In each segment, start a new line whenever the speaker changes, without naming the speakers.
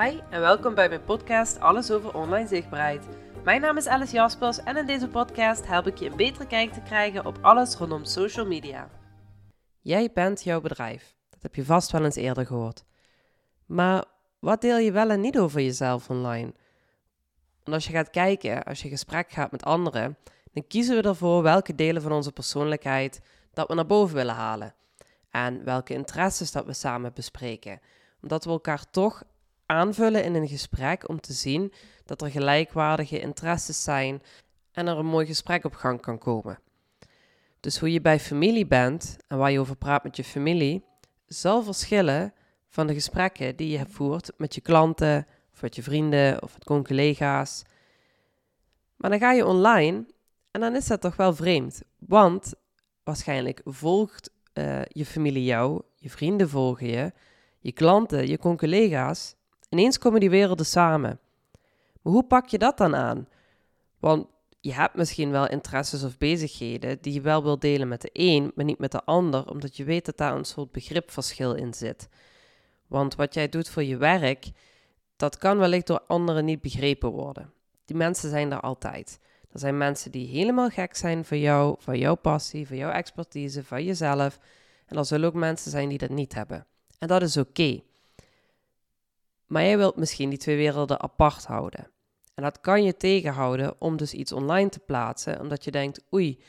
Hi en welkom bij mijn podcast Alles over online zichtbaarheid. Mijn naam is Alice Jaspers en in deze podcast help ik je een betere kijk te krijgen op alles rondom social media. Jij bent jouw bedrijf. Dat heb je vast wel eens eerder gehoord. Maar wat deel je wel en niet over jezelf online? Want als je gaat kijken, als je gesprek gaat met anderen, dan kiezen we ervoor welke delen van onze persoonlijkheid dat we naar boven willen halen. En welke interesses dat we samen bespreken. Omdat we elkaar toch aanvullen in een gesprek om te zien dat er gelijkwaardige interesses zijn en er een mooi gesprek op gang kan komen. Dus hoe je bij familie bent en waar je over praat met je familie, zal verschillen van de gesprekken die je voert met je klanten, of met je vrienden of met collega's. Maar dan ga je online en dan is dat toch wel vreemd, want waarschijnlijk volgt uh, je familie jou, je vrienden volgen je, je klanten, je collega's Ineens komen die werelden samen. Maar hoe pak je dat dan aan? Want je hebt misschien wel interesses of bezigheden die je wel wil delen met de een, maar niet met de ander, omdat je weet dat daar een soort begripverschil in zit. Want wat jij doet voor je werk, dat kan wellicht door anderen niet begrepen worden. Die mensen zijn er altijd. Er zijn mensen die helemaal gek zijn voor jou, voor jouw passie, voor jouw expertise, van jezelf. En er zullen ook mensen zijn die dat niet hebben. En dat is oké. Maar jij wilt misschien die twee werelden apart houden. En dat kan je tegenhouden om dus iets online te plaatsen, omdat je denkt, oei,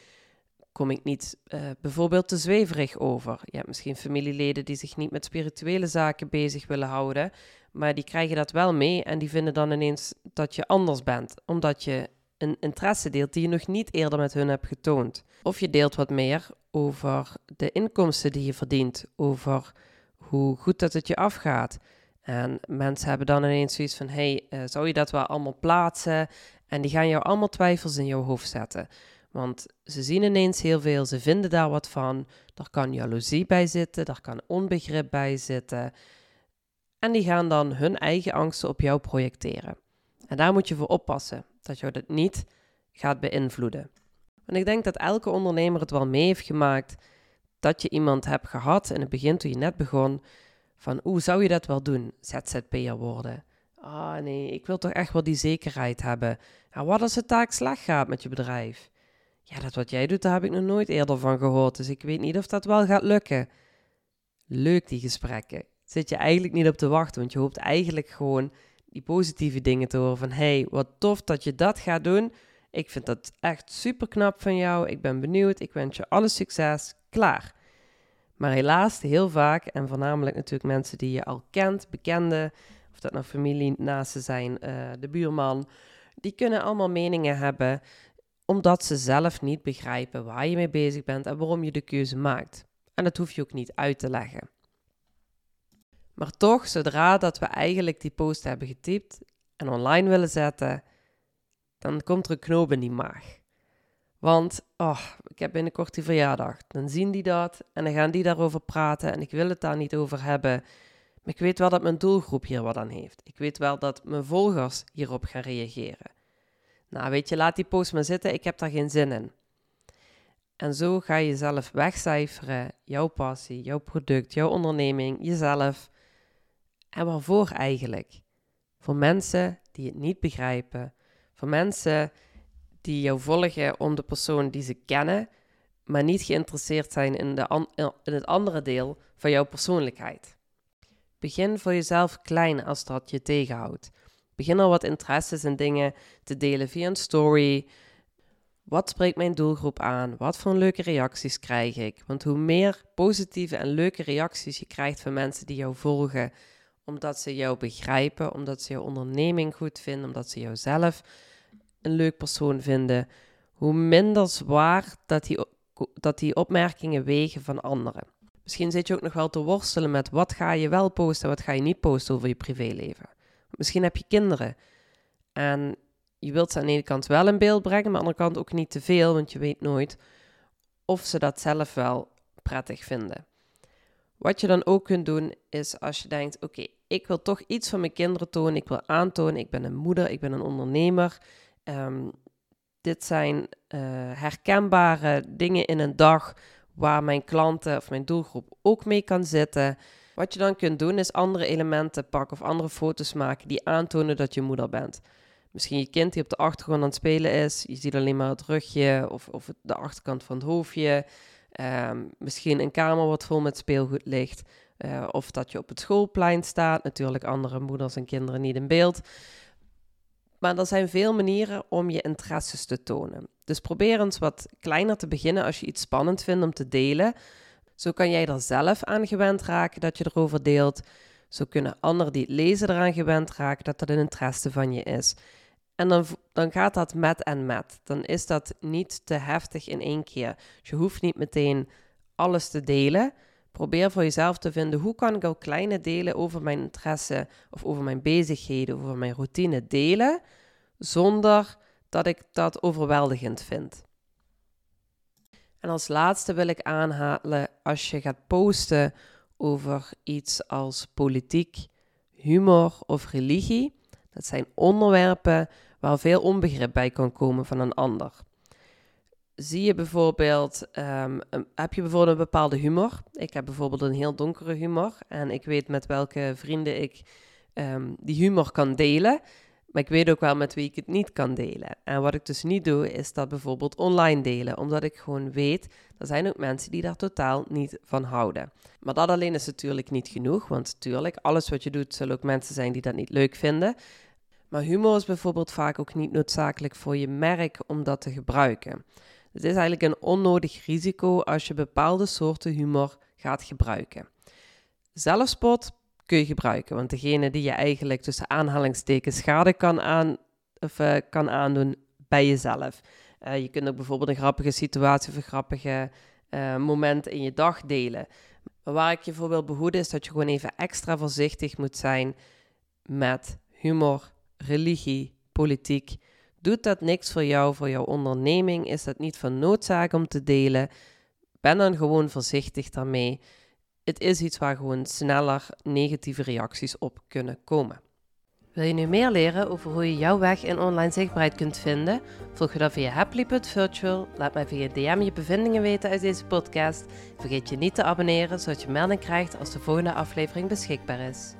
kom ik niet uh, bijvoorbeeld te zweverig over. Je hebt misschien familieleden die zich niet met spirituele zaken bezig willen houden, maar die krijgen dat wel mee en die vinden dan ineens dat je anders bent, omdat je een interesse deelt die je nog niet eerder met hun hebt getoond. Of je deelt wat meer over de inkomsten die je verdient, over hoe goed dat het je afgaat. En mensen hebben dan ineens zoiets van: hey, uh, zou je dat wel allemaal plaatsen? En die gaan jou allemaal twijfels in jouw hoofd zetten. Want ze zien ineens heel veel, ze vinden daar wat van. Er kan jaloezie bij zitten, er kan onbegrip bij zitten. En die gaan dan hun eigen angsten op jou projecteren. En daar moet je voor oppassen, dat jou dat niet gaat beïnvloeden. Want ik denk dat elke ondernemer het wel mee heeft gemaakt dat je iemand hebt gehad in het begin toen je net begon van, hoe zou je dat wel doen? ZZP'er worden. Ah nee, ik wil toch echt wel die zekerheid hebben. Wat als de taak slag gaat met je bedrijf? Ja, dat wat jij doet, daar heb ik nog nooit eerder van gehoord, dus ik weet niet of dat wel gaat lukken. Leuk die gesprekken. Zit je eigenlijk niet op te wachten, want je hoopt eigenlijk gewoon die positieve dingen te horen van hey, wat tof dat je dat gaat doen. Ik vind dat echt super knap van jou. Ik ben benieuwd. Ik wens je alle succes. Klaar. Maar helaas, heel vaak, en voornamelijk natuurlijk mensen die je al kent, bekenden, of dat nou familie, naasten zijn, uh, de buurman, die kunnen allemaal meningen hebben, omdat ze zelf niet begrijpen waar je mee bezig bent en waarom je de keuze maakt. En dat hoef je ook niet uit te leggen. Maar toch, zodra dat we eigenlijk die post hebben getypt en online willen zetten, dan komt er een knoop in die maag. Want oh, ik heb binnenkort die verjaardag. Dan zien die dat en dan gaan die daarover praten. En ik wil het daar niet over hebben. Maar ik weet wel dat mijn doelgroep hier wat aan heeft. Ik weet wel dat mijn volgers hierop gaan reageren. Nou, weet je, laat die post maar zitten. Ik heb daar geen zin in. En zo ga je jezelf wegcijferen. Jouw passie, jouw product, jouw onderneming, jezelf. En waarvoor eigenlijk? Voor mensen die het niet begrijpen. Voor mensen die jou volgen om de persoon die ze kennen, maar niet geïnteresseerd zijn in, de in het andere deel van jouw persoonlijkheid. Begin voor jezelf klein als dat je tegenhoudt. Begin al wat interesses en dingen te delen via een story. Wat spreekt mijn doelgroep aan? Wat voor leuke reacties krijg ik? Want hoe meer positieve en leuke reacties je krijgt van mensen die jou volgen, omdat ze jou begrijpen, omdat ze jouw onderneming goed vinden, omdat ze jouzelf een leuk persoon vinden, hoe minder zwaar dat die, dat die opmerkingen wegen van anderen. Misschien zit je ook nog wel te worstelen met wat ga je wel posten, wat ga je niet posten over je privéleven. Misschien heb je kinderen en je wilt ze aan de ene kant wel in beeld brengen, maar aan de andere kant ook niet te veel, want je weet nooit of ze dat zelf wel prettig vinden. Wat je dan ook kunt doen is als je denkt: oké, ik wil toch iets van mijn kinderen tonen, ik wil aantonen, ik ben een moeder, ik ben een ondernemer, Um, dit zijn uh, herkenbare dingen in een dag waar mijn klanten of mijn doelgroep ook mee kan zitten. Wat je dan kunt doen is andere elementen pakken of andere foto's maken die aantonen dat je moeder bent. Misschien je kind die op de achtergrond aan het spelen is. Je ziet alleen maar het rugje of, of de achterkant van het hoofdje. Ehm, misschien een kamer wat vol met speelgoed ligt. Uh, of dat je op het schoolplein staat. Natuurlijk andere moeders en kinderen niet in beeld. Maar er zijn veel manieren om je interesses te tonen. Dus probeer eens wat kleiner te beginnen als je iets spannend vindt om te delen. Zo kan jij er zelf aan gewend raken dat je erover deelt. Zo kunnen anderen die het lezen eraan gewend raken dat dat een interesse van je is. En dan, dan gaat dat met en met. Dan is dat niet te heftig in één keer. Dus je hoeft niet meteen alles te delen. Probeer voor jezelf te vinden hoe kan ik al kleine delen over mijn interesse of over mijn bezigheden, over mijn routine delen, zonder dat ik dat overweldigend vind. En als laatste wil ik aanhalen, als je gaat posten over iets als politiek, humor of religie, dat zijn onderwerpen waar veel onbegrip bij kan komen van een ander. Zie je bijvoorbeeld, um, heb je bijvoorbeeld een bepaalde humor? Ik heb bijvoorbeeld een heel donkere humor en ik weet met welke vrienden ik ehm, die humor kan delen. Maar ik weet ook wel met wie ik het niet kan delen. En wat ik dus niet doe, is dat bijvoorbeeld online delen. Omdat ik gewoon weet, er zijn ook mensen die daar totaal niet van houden. Maar dat alleen is natuurlijk niet genoeg. Want natuurlijk, alles wat je doet, zullen ook mensen zijn die dat niet leuk vinden. Maar humor is bijvoorbeeld vaak ook niet noodzakelijk voor je merk om dat te gebruiken. Het is eigenlijk een onnodig risico als je bepaalde soorten humor gaat gebruiken. Zelfspot kun je gebruiken, want degene die je eigenlijk tussen aanhalingstekens schade kan, aan, of, uh, kan aandoen bij jezelf. Uh, je kunt ook bijvoorbeeld een grappige situatie of een grappige uh, moment in je dag delen. Maar waar ik je voor wil behoeden is dat je gewoon even extra voorzichtig moet zijn met humor religie, politiek. Doet dat niks voor jou, voor jouw onderneming? Is dat niet van noodzaak om te delen? Ben dan gewoon voorzichtig daarmee. Het is iets waar gewoon sneller negatieve reacties op kunnen komen. Wil je nu meer leren over hoe je jouw weg in online zichtbaarheid kunt vinden? Volg je dan via Happily.virtual. Laat mij via DM je bevindingen weten uit deze podcast. Vergeet je niet te abonneren, zodat je melding krijgt als de volgende aflevering beschikbaar is.